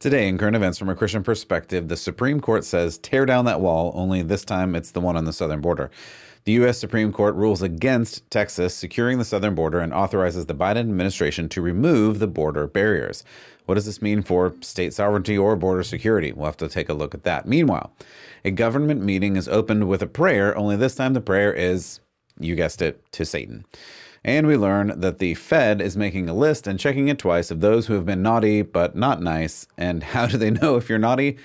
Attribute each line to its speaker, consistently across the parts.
Speaker 1: Today, in current events from a Christian perspective, the Supreme Court says tear down that wall, only this time it's the one on the southern border. The U.S. Supreme Court rules against Texas securing the southern border and authorizes the Biden administration to remove the border barriers. What does this mean for state sovereignty or border security? We'll have to take a look at that. Meanwhile, a government meeting is opened with a prayer, only this time the prayer is, you guessed it, to Satan. And we learn that the Fed is making a list and checking it twice of those who have been naughty but not nice. And how do they know if you're naughty?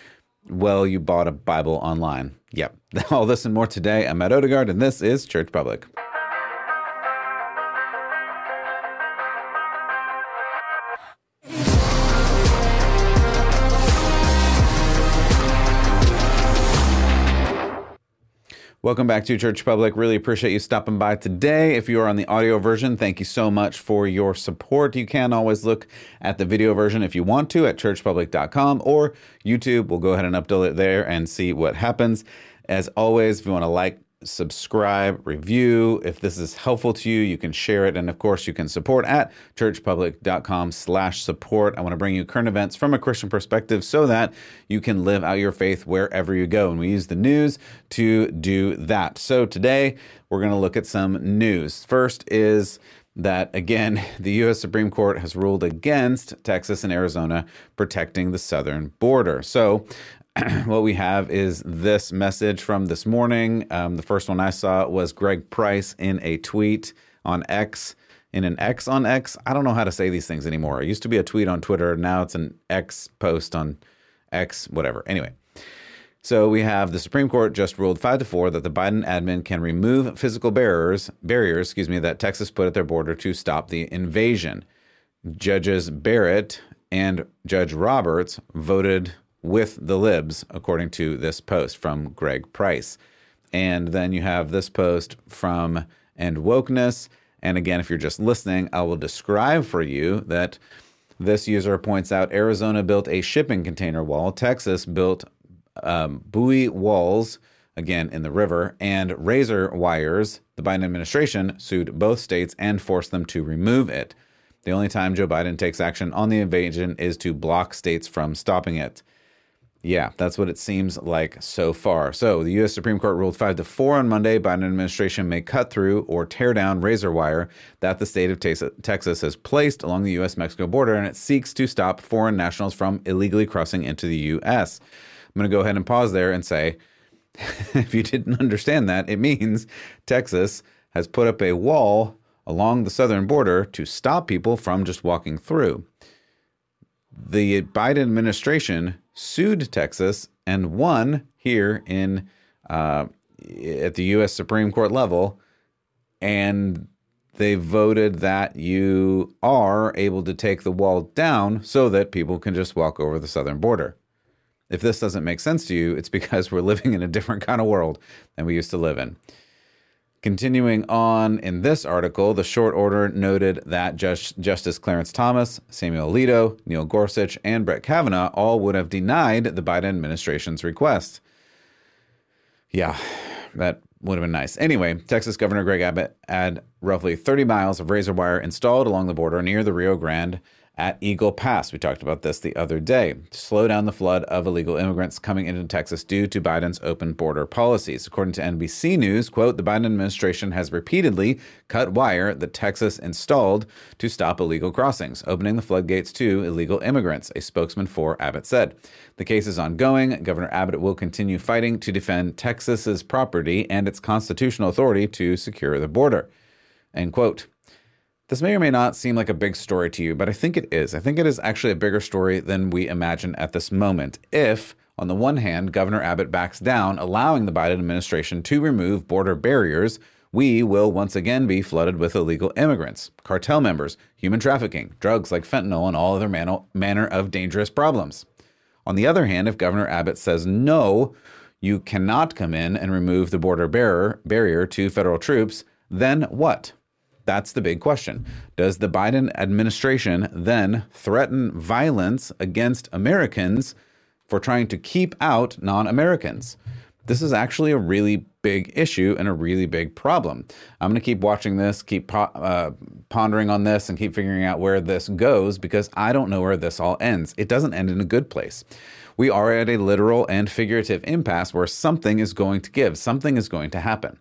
Speaker 1: Well, you bought a Bible online. Yep. All this and more today. I'm Matt Odegaard, and this is Church Public. Welcome back to Church Public. Really appreciate you stopping by today. If you are on the audio version, thank you so much for your support. You can always look at the video version if you want to at churchpublic.com or YouTube. We'll go ahead and upload it there and see what happens. As always, if you want to like, subscribe, review. If this is helpful to you, you can share it. And of course, you can support at churchpublic.com slash support. I want to bring you current events from a Christian perspective so that you can live out your faith wherever you go. And we use the news to do that. So today, we're going to look at some news. First is that again, the U.S. Supreme Court has ruled against Texas and Arizona protecting the southern border. So, what we have is this message from this morning. Um, the first one I saw was Greg Price in a tweet on X. In an X on X, I don't know how to say these things anymore. It used to be a tweet on Twitter. Now it's an X post on X, whatever. Anyway, so we have the Supreme Court just ruled five to four that the Biden admin can remove physical barriers, barriers, excuse me, that Texas put at their border to stop the invasion. Judges Barrett and Judge Roberts voted with the libs, according to this post from Greg Price. And then you have this post from End Wokeness. And again, if you're just listening, I will describe for you that this user points out Arizona built a shipping container wall, Texas built um, buoy walls, again in the river, and razor wires. The Biden administration sued both states and forced them to remove it. The only time Joe Biden takes action on the invasion is to block states from stopping it. Yeah, that's what it seems like so far. So the U.S. Supreme Court ruled five to four on Monday. Biden administration may cut through or tear down razor wire that the state of Texas has placed along the U.S.-Mexico border, and it seeks to stop foreign nationals from illegally crossing into the U.S. I'm going to go ahead and pause there and say, if you didn't understand that, it means Texas has put up a wall along the southern border to stop people from just walking through. The Biden administration sued Texas and won here in uh, at the U.S. Supreme Court level, and they voted that you are able to take the wall down so that people can just walk over the southern border. If this doesn't make sense to you, it's because we're living in a different kind of world than we used to live in. Continuing on in this article, the short order noted that Justice Clarence Thomas, Samuel Alito, Neil Gorsuch, and Brett Kavanaugh all would have denied the Biden administration's request. Yeah, that would have been nice. Anyway, Texas Governor Greg Abbott had roughly 30 miles of razor wire installed along the border near the Rio Grande at Eagle Pass. We talked about this the other day slow down the flood of illegal immigrants coming into Texas due to Biden's open border policies. According to NBC News, quote, the Biden administration has repeatedly cut wire that Texas installed to stop illegal crossings, opening the floodgates to illegal immigrants, a spokesman for Abbott said. The case is ongoing. Governor Abbott will continue fighting to defend Texas's property and its constitutional authority to secure the border. End quote. This may or may not seem like a big story to you, but I think it is. I think it is actually a bigger story than we imagine at this moment. If, on the one hand, Governor Abbott backs down, allowing the Biden administration to remove border barriers, we will once again be flooded with illegal immigrants, cartel members, human trafficking, drugs like fentanyl, and all other man- manner of dangerous problems. On the other hand, if Governor Abbott says no, you cannot come in and remove the border barrier, barrier to federal troops, then what? That's the big question. Does the Biden administration then threaten violence against Americans for trying to keep out non Americans? this is actually a really big issue and a really big problem. I'm going to keep watching this, keep po- uh, pondering on this, and keep figuring out where this goes because I don't know where this all ends. It doesn't end in a good place. We are at a literal and figurative impasse where something is going to give, something is going to happen.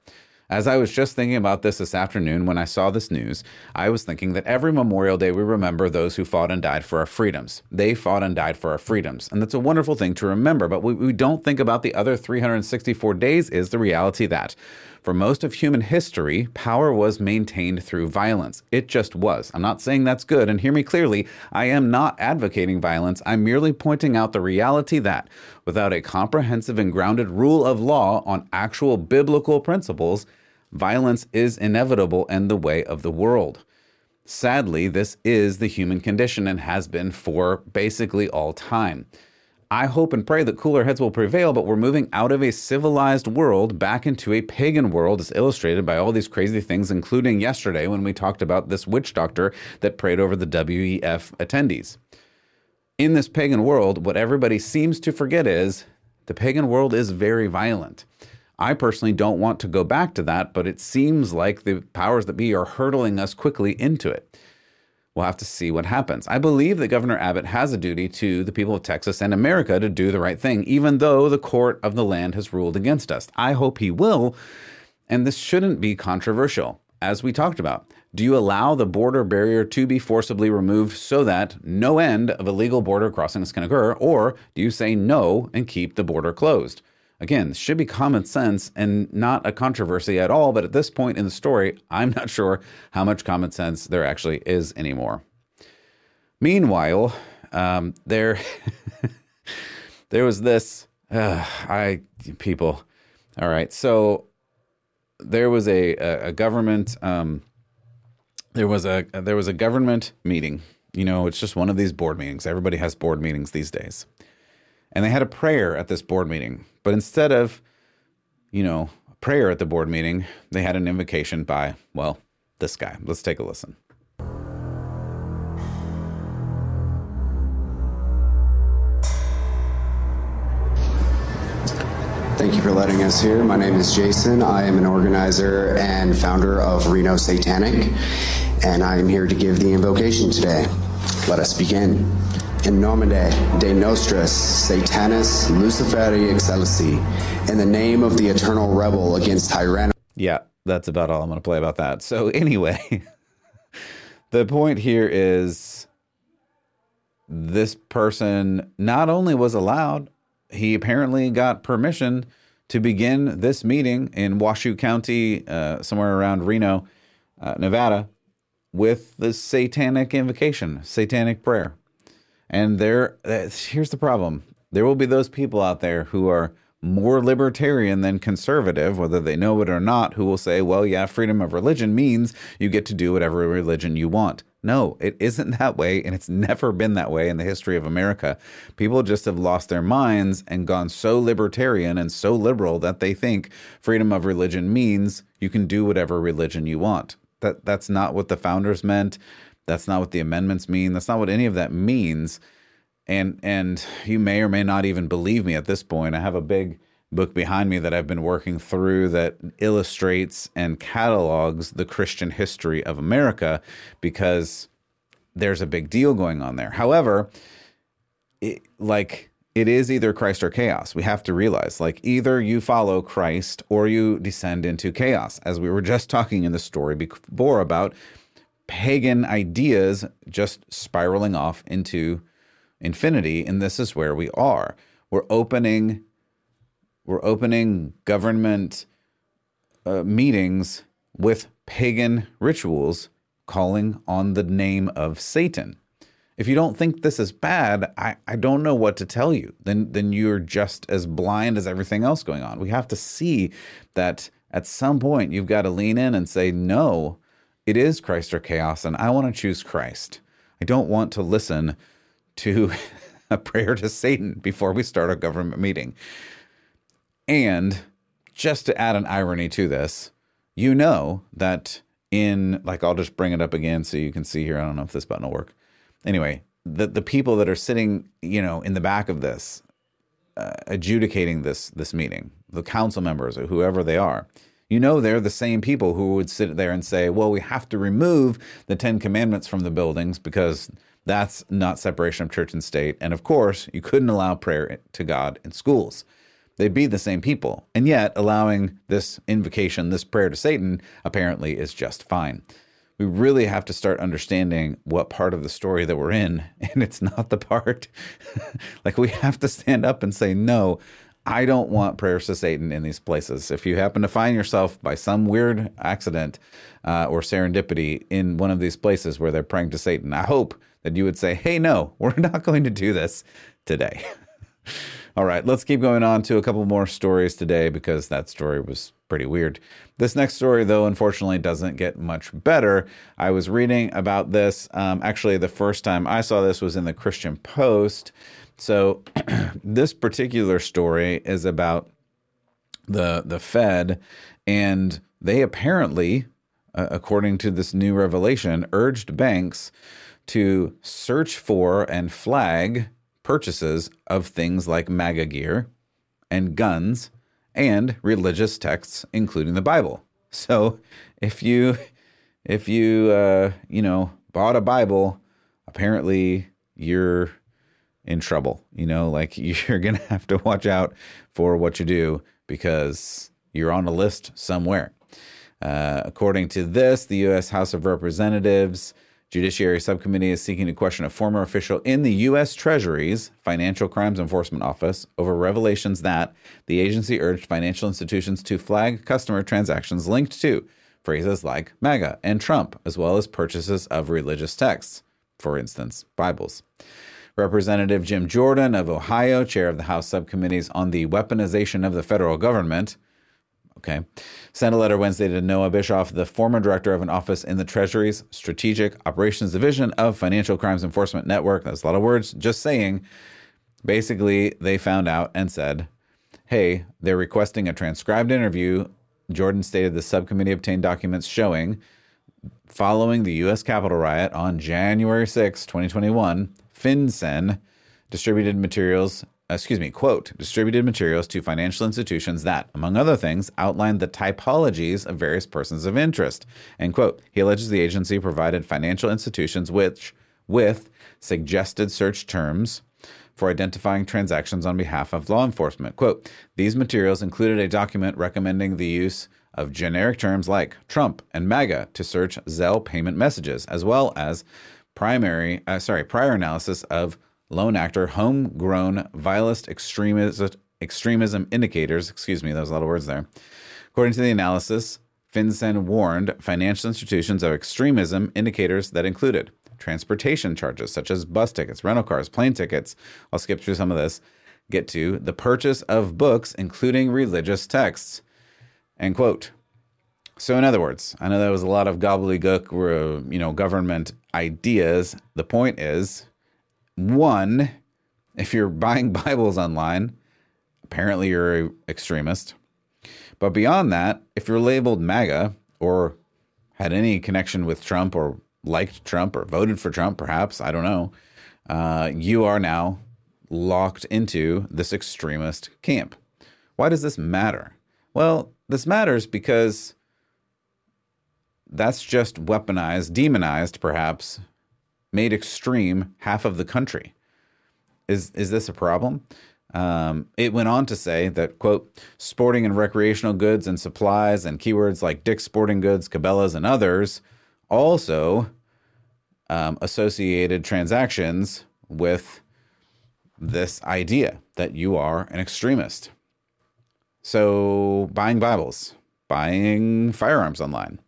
Speaker 1: As I was just thinking about this this afternoon when I saw this news, I was thinking that every Memorial Day we remember those who fought and died for our freedoms. They fought and died for our freedoms. And that's a wonderful thing to remember. But what we don't think about the other 364 days is the reality that for most of human history, power was maintained through violence. It just was. I'm not saying that's good, and hear me clearly, I am not advocating violence. I'm merely pointing out the reality that without a comprehensive and grounded rule of law on actual biblical principles, violence is inevitable and the way of the world. Sadly, this is the human condition and has been for basically all time. I hope and pray that cooler heads will prevail, but we're moving out of a civilized world back into a pagan world, as illustrated by all these crazy things, including yesterday when we talked about this witch doctor that prayed over the WEF attendees. In this pagan world, what everybody seems to forget is the pagan world is very violent. I personally don't want to go back to that, but it seems like the powers that be are hurtling us quickly into it. We'll have to see what happens. I believe that Governor Abbott has a duty to the people of Texas and America to do the right thing, even though the court of the land has ruled against us. I hope he will, and this shouldn't be controversial. As we talked about, do you allow the border barrier to be forcibly removed so that no end of illegal border crossings can occur, or do you say no and keep the border closed? Again, this should be common sense and not a controversy at all, but at this point in the story, I'm not sure how much common sense there actually is anymore. Meanwhile, um, there, there was this. Uh, I people, all right. So there was a a, a government. Um, there was a there was a government meeting. You know, it's just one of these board meetings. Everybody has board meetings these days, and they had a prayer at this board meeting but instead of, you know, prayer at the board meeting, they had an invocation by, well, this guy. Let's take a listen.
Speaker 2: Thank you for letting us here. My name is Jason. I am an organizer and founder of Reno Satanic, and I am here to give the invocation today. Let us begin. In nomine de nostris Satanis Luciferi Excelsi, in the name of the eternal rebel against tyranny.
Speaker 1: Yeah, that's about all I'm going to play about that. So, anyway, the point here is this person not only was allowed, he apparently got permission to begin this meeting in Washoe County, uh, somewhere around Reno, uh, Nevada, with the satanic invocation, satanic prayer. And there, uh, here's the problem: there will be those people out there who are more libertarian than conservative, whether they know it or not, who will say, well, yeah, freedom of religion means you get to do whatever religion you want. No, it isn't that way, and it's never been that way in the history of America. People just have lost their minds and gone so libertarian and so liberal that they think freedom of religion means you can do whatever religion you want. That that's not what the founders meant. That's not what the amendments mean. That's not what any of that means. And and you may or may not even believe me at this point. I have a big book behind me that I've been working through that illustrates and catalogs the Christian history of America because there's a big deal going on there. However, it, like it is either Christ or chaos. We have to realize like either you follow Christ or you descend into chaos. As we were just talking in the story before about pagan ideas just spiraling off into infinity and this is where we are. We're opening we're opening government uh, meetings with pagan rituals calling on the name of satan. If you don't think this is bad I, I don't know what to tell you. Then then you're just as blind as everything else going on. We have to see that at some point you've got to lean in and say no it is Christ or chaos, and I want to choose Christ. I don't want to listen to a prayer to Satan before we start a government meeting. And just to add an irony to this, you know that in, like, I'll just bring it up again so you can see here. I don't know if this button will work. Anyway, the, the people that are sitting, you know, in the back of this, uh, adjudicating this this meeting, the council members or whoever they are. You know, they're the same people who would sit there and say, well, we have to remove the Ten Commandments from the buildings because that's not separation of church and state. And of course, you couldn't allow prayer to God in schools. They'd be the same people. And yet, allowing this invocation, this prayer to Satan, apparently is just fine. We really have to start understanding what part of the story that we're in. And it's not the part. like, we have to stand up and say, no, I don't want prayers to Satan in these places. If you happen to find yourself by some weird accident uh, or serendipity in one of these places where they're praying to Satan, I hope that you would say, hey, no, we're not going to do this today. All right, let's keep going on to a couple more stories today because that story was pretty weird. This next story, though, unfortunately doesn't get much better. I was reading about this. Um, actually, the first time I saw this was in the Christian Post. So this particular story is about the the Fed, and they apparently, uh, according to this new revelation, urged banks to search for and flag purchases of things like MAGA gear and guns and religious texts, including the Bible. So if you if you uh, you know bought a Bible, apparently you're in trouble. You know, like you're going to have to watch out for what you do because you're on a list somewhere. Uh, according to this, the U.S. House of Representatives Judiciary Subcommittee is seeking to question a former official in the U.S. Treasury's Financial Crimes Enforcement Office over revelations that the agency urged financial institutions to flag customer transactions linked to phrases like MAGA and Trump, as well as purchases of religious texts, for instance, Bibles. Representative Jim Jordan of Ohio, chair of the House subcommittees on the weaponization of the federal government, okay, sent a letter Wednesday to Noah Bishoff, the former director of an office in the Treasury's Strategic Operations Division of Financial Crimes Enforcement Network. That's a lot of words, just saying. Basically, they found out and said, hey, they're requesting a transcribed interview. Jordan stated the subcommittee obtained documents showing following the U.S. Capitol riot on January 6, 2021, FinCEN distributed materials, excuse me, quote, distributed materials to financial institutions that, among other things, outlined the typologies of various persons of interest, end quote. He alleges the agency provided financial institutions which, with suggested search terms, for identifying transactions on behalf of law enforcement. Quote, these materials included a document recommending the use of generic terms like Trump and MAGA to search Zelle payment messages, as well as primary, uh, sorry, prior analysis of lone actor homegrown vilest extremism, extremism indicators. Excuse me, there's a lot of words there. According to the analysis, FinCEN warned financial institutions of extremism indicators that included transportation charges such as bus tickets, rental cars, plane tickets. I'll skip through some of this. Get to the purchase of books, including religious texts. End quote. So, in other words, I know that was a lot of gobbledygook, uh, you know, government ideas. The point is, one, if you're buying Bibles online, apparently you're an extremist. But beyond that, if you're labeled MAGA or had any connection with Trump or liked Trump or voted for Trump, perhaps, I don't know, uh, you are now locked into this extremist camp. Why does this matter? Well, this matters because that's just weaponized, demonized, perhaps, made extreme half of the country. Is is this a problem? Um, it went on to say that quote sporting and recreational goods and supplies and keywords like Dick's Sporting Goods, Cabela's, and others also um, associated transactions with this idea that you are an extremist. So buying Bibles, buying firearms online,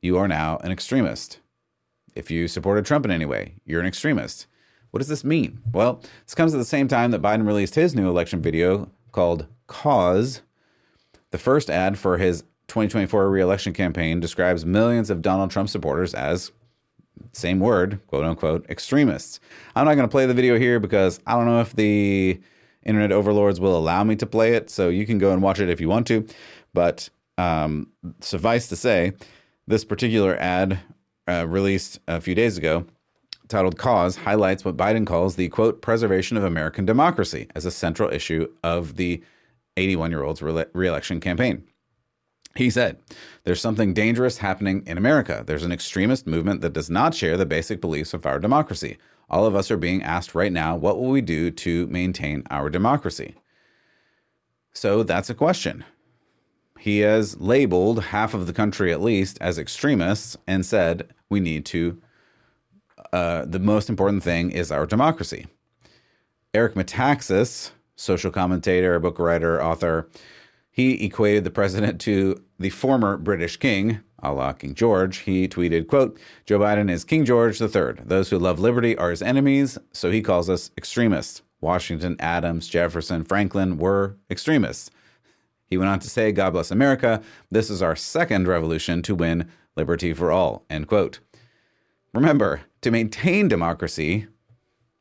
Speaker 1: you are now an extremist. If you supported Trump in any way, you're an extremist. What does this mean? Well, this comes at the same time that Biden released his new election video called Cause. The first ad for his 2024 reelection campaign describes millions of Donald Trump supporters as, same word, quote unquote, extremists. I'm not going to play the video here because I don't know if the internet overlords will allow me to play it. So you can go and watch it if you want to. But um, suffice to say, this particular ad uh, released a few days ago, titled Cause, highlights what Biden calls the quote, preservation of American democracy as a central issue of the 81 year old's re election campaign. He said, There's something dangerous happening in America. There's an extremist movement that does not share the basic beliefs of our democracy. All of us are being asked right now, what will we do to maintain our democracy? So that's a question. He has labeled half of the country, at least, as extremists and said we need to, uh, the most important thing is our democracy. Eric Metaxas, social commentator, book writer, author, he equated the president to the former British king, a la King George. He tweeted, quote, Joe Biden is King George III. Those who love liberty are his enemies, so he calls us extremists. Washington, Adams, Jefferson, Franklin were extremists. He went on to say, God bless America. This is our second revolution to win liberty for all, end quote. Remember, to maintain democracy,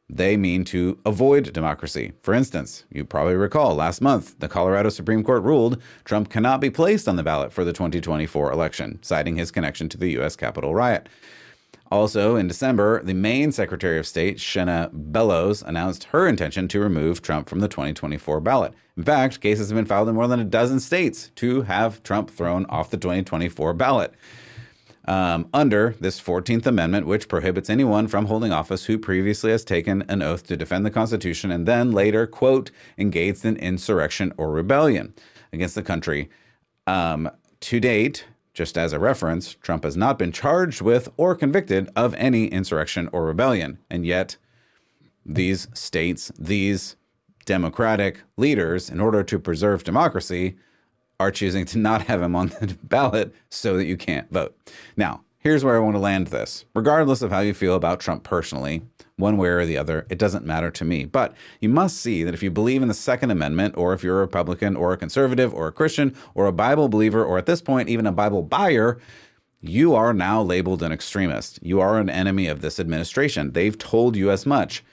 Speaker 1: they mean to avoid democracy. For instance, you probably recall last month, the Colorado Supreme Court ruled Trump cannot be placed on the ballot for the 2024 election, citing his connection to the U.S. Capitol riot. Also, in December, the Maine Secretary of State, Shenna Bellows, announced her intention to remove Trump from the 2024 ballot. In fact, cases have been filed in more than a dozen states to have Trump thrown off the 2024 ballot um, under this 14th Amendment, which prohibits anyone from holding office who previously has taken an oath to defend the Constitution and then later, quote, engaged in insurrection or rebellion against the country. Um, to date, just as a reference, Trump has not been charged with or convicted of any insurrection or rebellion. And yet, these states, these Democratic leaders, in order to preserve democracy, are choosing to not have him on the ballot so that you can't vote. Now, here's where I want to land this. Regardless of how you feel about Trump personally, one way or the other, it doesn't matter to me. But you must see that if you believe in the Second Amendment, or if you're a Republican, or a conservative, or a Christian, or a Bible believer, or at this point, even a Bible buyer, you are now labeled an extremist. You are an enemy of this administration. They've told you as much.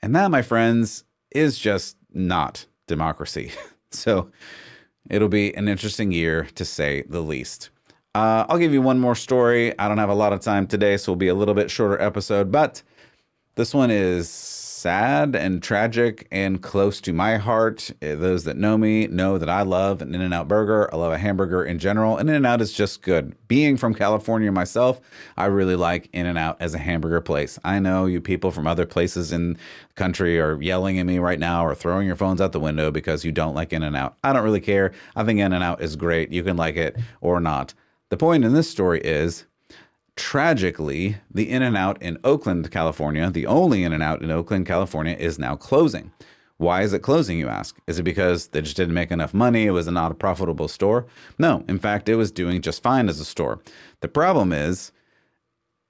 Speaker 1: And that, my friends, is just not democracy. so, It'll be an interesting year to say the least. Uh, I'll give you one more story. I don't have a lot of time today, so it'll be a little bit shorter episode, but this one is sad and tragic and close to my heart. Uh, those that know me know that I love an In N Out burger. I love a hamburger in general, and In N Out is just good. Being from California myself, I really like In N Out as a hamburger place. I know you people from other places in the country are yelling at me right now or throwing your phones out the window because you don't like In N Out. I don't really care. I think In N Out is great. You can like it or not. The point in this story is Tragically, the In N Out in Oakland, California, the only In N Out in Oakland, California, is now closing. Why is it closing, you ask? Is it because they just didn't make enough money? It was not a profitable store? No, in fact, it was doing just fine as a store. The problem is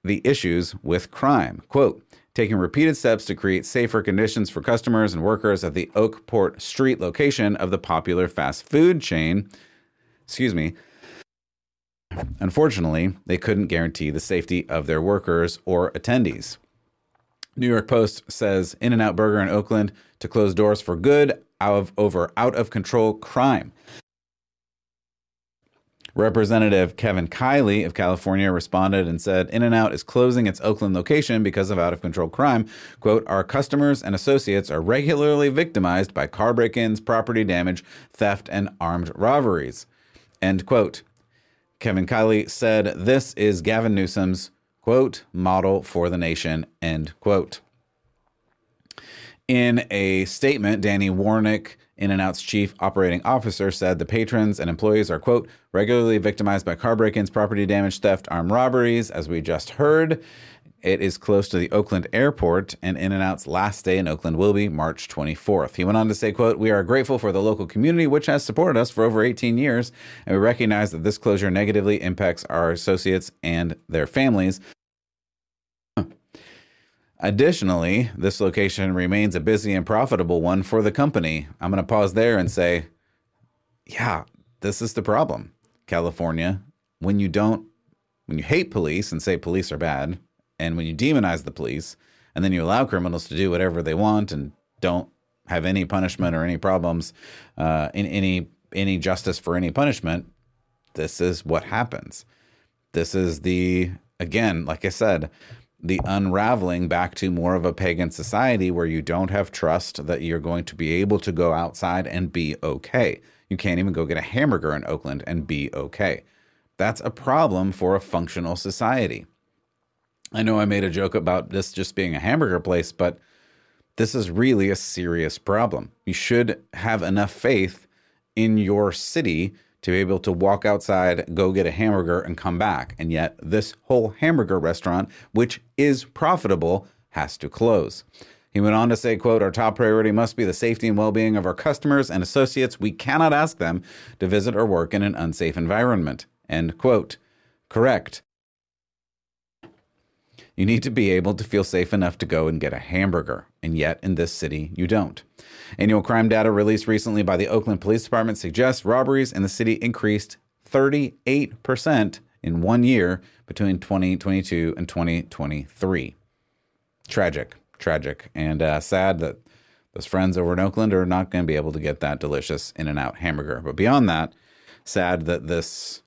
Speaker 1: the issues with crime. Quote, taking repeated steps to create safer conditions for customers and workers at the Oakport Street location of the popular fast food chain, excuse me, Unfortunately, they couldn't guarantee the safety of their workers or attendees. New York Post says In N Out Burger in Oakland to close doors for good out of, over out of control crime. Representative Kevin Kiley of California responded and said In N Out is closing its Oakland location because of out of control crime. Quote, Our customers and associates are regularly victimized by car break ins, property damage, theft, and armed robberies. End quote. Kevin Kiley said, This is Gavin Newsom's quote, model for the nation, end quote. In a statement, Danny Warnick, In N Out's chief operating officer, said the patrons and employees are, quote, regularly victimized by car break ins, property damage, theft, armed robberies, as we just heard. It is close to the Oakland airport, and In N Out's last day in Oakland will be March 24th. He went on to say, quote, We are grateful for the local community, which has supported us for over 18 years, and we recognize that this closure negatively impacts our associates and their families. Additionally, this location remains a busy and profitable one for the company. I'm going to pause there and say, yeah, this is the problem. California, when you don't, when you hate police and say police are bad, and when you demonize the police and then you allow criminals to do whatever they want and don't have any punishment or any problems uh, in any any justice for any punishment, this is what happens. This is the again, like I said, the unraveling back to more of a pagan society where you don't have trust that you're going to be able to go outside and be okay. You can't even go get a hamburger in Oakland and be okay. That's a problem for a functional society. I know I made a joke about this just being a hamburger place, but this is really a serious problem. You should have enough faith in your city to be able to walk outside, go get a hamburger, and come back. And yet, this whole hamburger restaurant, which is profitable, has to close. He went on to say, quote, our top priority must be the safety and well-being of our customers and associates. We cannot ask them to visit or work in an unsafe environment. End quote. Correct. You need to be able to feel safe enough to go and get a hamburger, and yet in this city, you don't. Annual crime data released recently by the Oakland Police Department suggests robberies in the city increased 38% in one year between 2022 and 2023. Tragic, tragic, and uh, sad that those friends over in Oakland are not going to be able to get that delicious In N Out hamburger. But beyond that, sad that this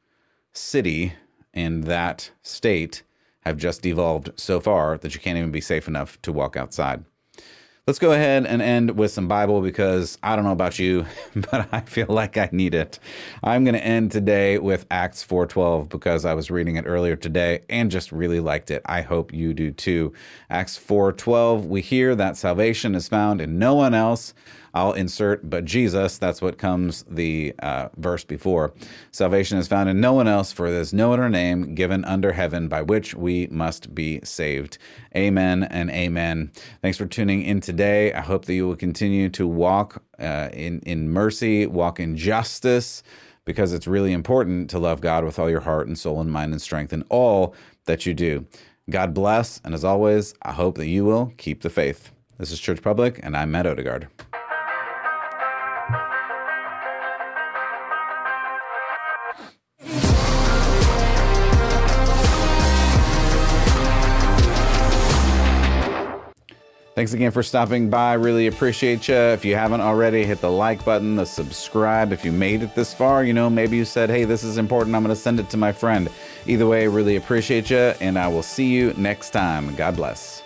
Speaker 1: city and that state have just devolved so far that you can't even be safe enough to walk outside. Let's go ahead and end with some Bible because I don't know about you, but I feel like I need it. I'm going to end today with Acts 4:12 because I was reading it earlier today and just really liked it. I hope you do too. Acts 4:12, we hear that salvation is found in no one else I'll insert, but Jesus, that's what comes the uh, verse before. Salvation is found in no one else, for there's no other name given under heaven by which we must be saved. Amen and amen. Thanks for tuning in today. I hope that you will continue to walk uh, in, in mercy, walk in justice, because it's really important to love God with all your heart and soul and mind and strength in all that you do. God bless, and as always, I hope that you will keep the faith. This is Church Public, and I'm Matt Odegaard. Thanks again for stopping by. Really appreciate you. If you haven't already, hit the like button, the subscribe. If you made it this far, you know, maybe you said, hey, this is important. I'm going to send it to my friend. Either way, really appreciate you, and I will see you next time. God bless.